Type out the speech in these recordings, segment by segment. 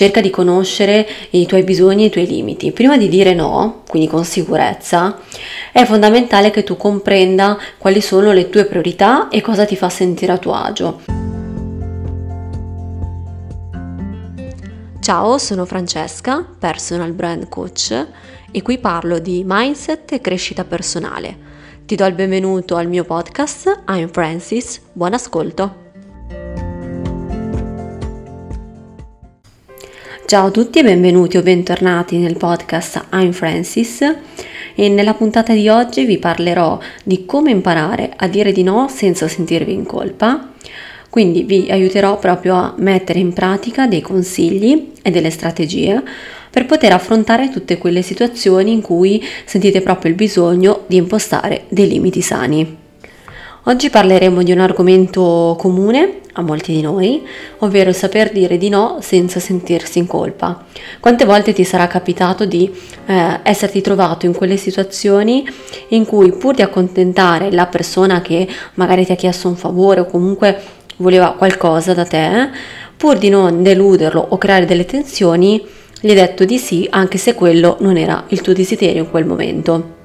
Cerca di conoscere i tuoi bisogni e i tuoi limiti. Prima di dire no, quindi con sicurezza, è fondamentale che tu comprenda quali sono le tue priorità e cosa ti fa sentire a tuo agio. Ciao, sono Francesca, personal brand coach e qui parlo di mindset e crescita personale. Ti do il benvenuto al mio podcast, I'm Francis, buon ascolto. Ciao a tutti e benvenuti o bentornati nel podcast I'm Francis e nella puntata di oggi vi parlerò di come imparare a dire di no senza sentirvi in colpa. Quindi vi aiuterò proprio a mettere in pratica dei consigli e delle strategie per poter affrontare tutte quelle situazioni in cui sentite proprio il bisogno di impostare dei limiti sani. Oggi parleremo di un argomento comune a molti di noi, ovvero saper dire di no senza sentirsi in colpa. Quante volte ti sarà capitato di eh, esserti trovato in quelle situazioni in cui pur di accontentare la persona che magari ti ha chiesto un favore o comunque voleva qualcosa da te, pur di non deluderlo o creare delle tensioni, gli hai detto di sì anche se quello non era il tuo desiderio in quel momento.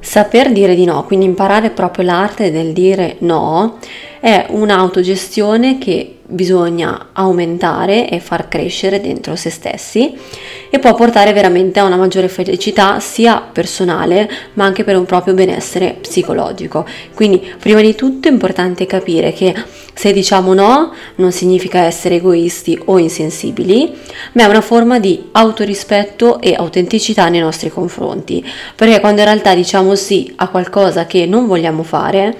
Saper dire di no, quindi imparare proprio l'arte del dire no, è un'autogestione che bisogna aumentare e far crescere dentro se stessi e può portare veramente a una maggiore felicità sia personale ma anche per un proprio benessere psicologico. Quindi prima di tutto è importante capire che se diciamo no non significa essere egoisti o insensibili, ma è una forma di autorispetto e autenticità nei nostri confronti, perché quando in realtà diciamo sì a qualcosa che non vogliamo fare,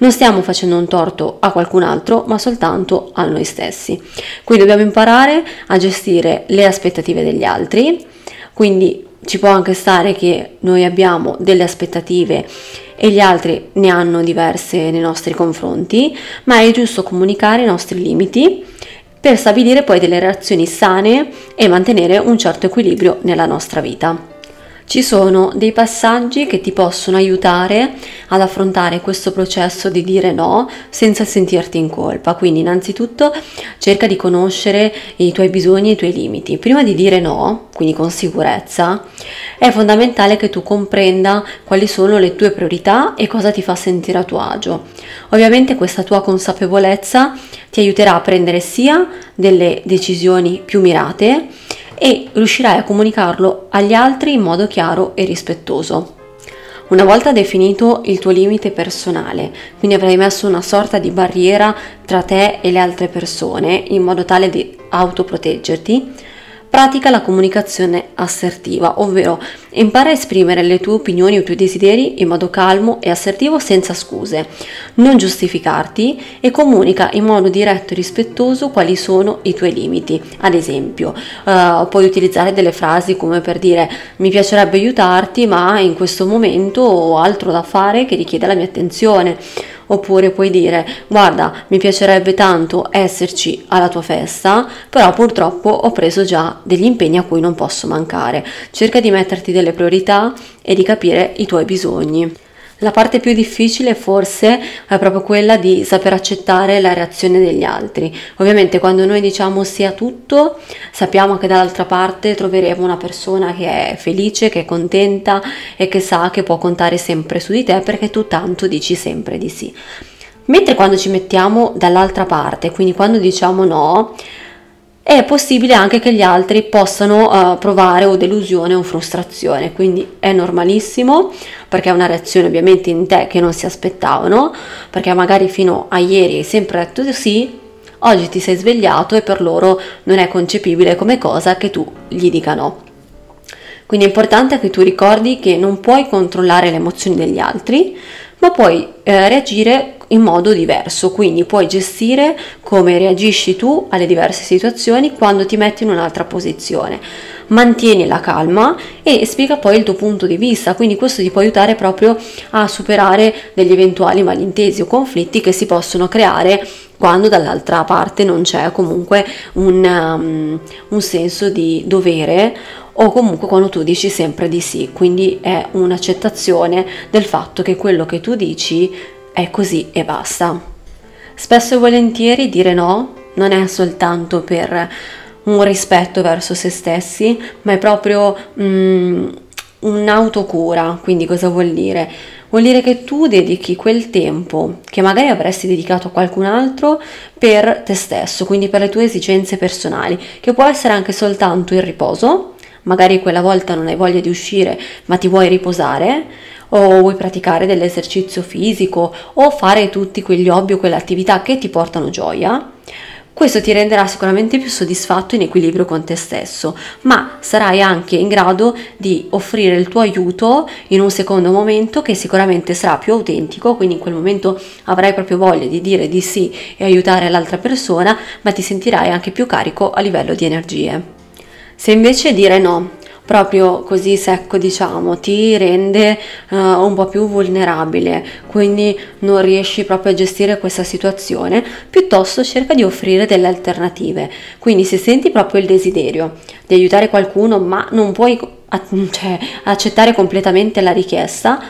non stiamo facendo un torto a qualcun altro, ma soltanto a noi stessi. Quindi dobbiamo imparare a gestire le aspettative degli altri, quindi ci può anche stare che noi abbiamo delle aspettative e gli altri ne hanno diverse nei nostri confronti, ma è giusto comunicare i nostri limiti per stabilire poi delle relazioni sane e mantenere un certo equilibrio nella nostra vita. Ci sono dei passaggi che ti possono aiutare ad affrontare questo processo di dire no senza sentirti in colpa. Quindi innanzitutto cerca di conoscere i tuoi bisogni e i tuoi limiti. Prima di dire no, quindi con sicurezza, è fondamentale che tu comprenda quali sono le tue priorità e cosa ti fa sentire a tuo agio. Ovviamente questa tua consapevolezza ti aiuterà a prendere sia delle decisioni più mirate, e riuscirai a comunicarlo agli altri in modo chiaro e rispettoso. Una volta definito il tuo limite personale, quindi avrai messo una sorta di barriera tra te e le altre persone in modo tale di autoproteggerti, Pratica la comunicazione assertiva, ovvero impara a esprimere le tue opinioni o i tuoi desideri in modo calmo e assertivo senza scuse, non giustificarti e comunica in modo diretto e rispettoso quali sono i tuoi limiti. Ad esempio, uh, puoi utilizzare delle frasi come per dire mi piacerebbe aiutarti ma in questo momento ho altro da fare che richiede la mia attenzione oppure puoi dire guarda mi piacerebbe tanto esserci alla tua festa però purtroppo ho preso già degli impegni a cui non posso mancare. Cerca di metterti delle priorità e di capire i tuoi bisogni la parte più difficile forse è proprio quella di saper accettare la reazione degli altri. Ovviamente quando noi diciamo sì a tutto, sappiamo che dall'altra parte troveremo una persona che è felice, che è contenta e che sa che può contare sempre su di te perché tu tanto dici sempre di sì. Mentre quando ci mettiamo dall'altra parte, quindi quando diciamo no, è possibile anche che gli altri possano uh, provare o delusione o frustrazione, quindi è normalissimo perché è una reazione ovviamente in te che non si aspettavano, perché magari fino a ieri hai sempre detto sì, oggi ti sei svegliato e per loro non è concepibile come cosa che tu gli dica no. Quindi è importante che tu ricordi che non puoi controllare le emozioni degli altri, ma puoi eh, reagire in modo diverso, quindi puoi gestire come reagisci tu alle diverse situazioni quando ti metti in un'altra posizione. Mantieni la calma e spiega poi il tuo punto di vista, quindi questo ti può aiutare proprio a superare degli eventuali malintesi o conflitti che si possono creare quando dall'altra parte non c'è comunque un, um, un senso di dovere o comunque quando tu dici sempre di sì, quindi è un'accettazione del fatto che quello che tu dici è così e basta. Spesso e volentieri dire no non è soltanto per un rispetto verso se stessi, ma è proprio mm, un'autocura. Quindi cosa vuol dire? Vuol dire che tu dedichi quel tempo che magari avresti dedicato a qualcun altro per te stesso, quindi per le tue esigenze personali, che può essere anche soltanto il riposo, magari quella volta non hai voglia di uscire ma ti vuoi riposare, o vuoi praticare dell'esercizio fisico? O fare tutti quegli hobby o quelle attività che ti portano gioia, questo ti renderà sicuramente più soddisfatto in equilibrio con te stesso, ma sarai anche in grado di offrire il tuo aiuto in un secondo momento che sicuramente sarà più autentico, quindi in quel momento avrai proprio voglia di dire di sì e aiutare l'altra persona, ma ti sentirai anche più carico a livello di energie. Se invece dire no proprio così secco diciamo ti rende uh, un po' più vulnerabile quindi non riesci proprio a gestire questa situazione piuttosto cerca di offrire delle alternative. Quindi se senti proprio il desiderio di aiutare qualcuno ma non puoi cioè, accettare completamente la richiesta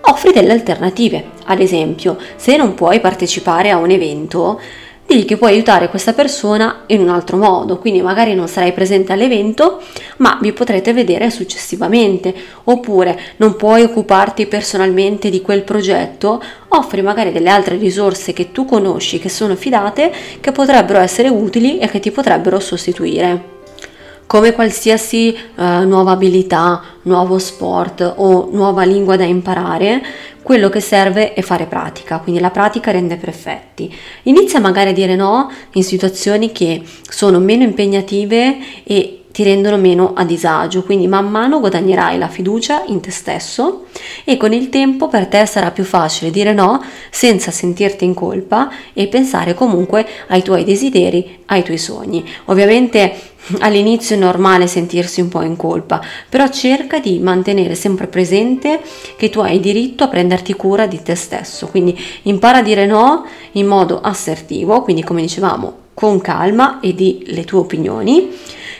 offri delle alternative. Ad esempio se non puoi partecipare a un evento digli che puoi aiutare questa persona in un altro modo, quindi magari non sarai presente all'evento, ma vi potrete vedere successivamente, oppure non puoi occuparti personalmente di quel progetto, offri magari delle altre risorse che tu conosci, che sono fidate, che potrebbero essere utili e che ti potrebbero sostituire come qualsiasi uh, nuova abilità, nuovo sport o nuova lingua da imparare, quello che serve è fare pratica, quindi la pratica rende perfetti. Inizia magari a dire no in situazioni che sono meno impegnative e ti rendono meno a disagio, quindi man mano guadagnerai la fiducia in te stesso e con il tempo per te sarà più facile dire no senza sentirti in colpa e pensare comunque ai tuoi desideri, ai tuoi sogni. Ovviamente all'inizio è normale sentirsi un po' in colpa, però cerca di mantenere sempre presente che tu hai diritto a prenderti cura di te stesso, quindi impara a dire no in modo assertivo, quindi come dicevamo con calma e di le tue opinioni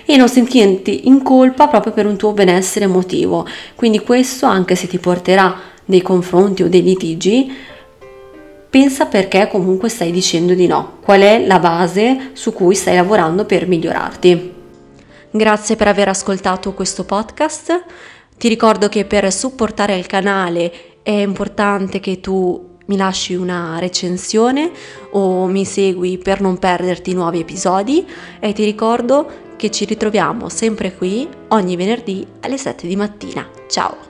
e non sentirti in colpa proprio per un tuo benessere emotivo. Quindi questo, anche se ti porterà dei confronti o dei litigi, pensa perché comunque stai dicendo di no, qual è la base su cui stai lavorando per migliorarti. Grazie per aver ascoltato questo podcast. Ti ricordo che per supportare il canale è importante che tu mi lasci una recensione o mi segui per non perderti nuovi episodi e ti ricordo che ci ritroviamo sempre qui ogni venerdì alle 7 di mattina. Ciao!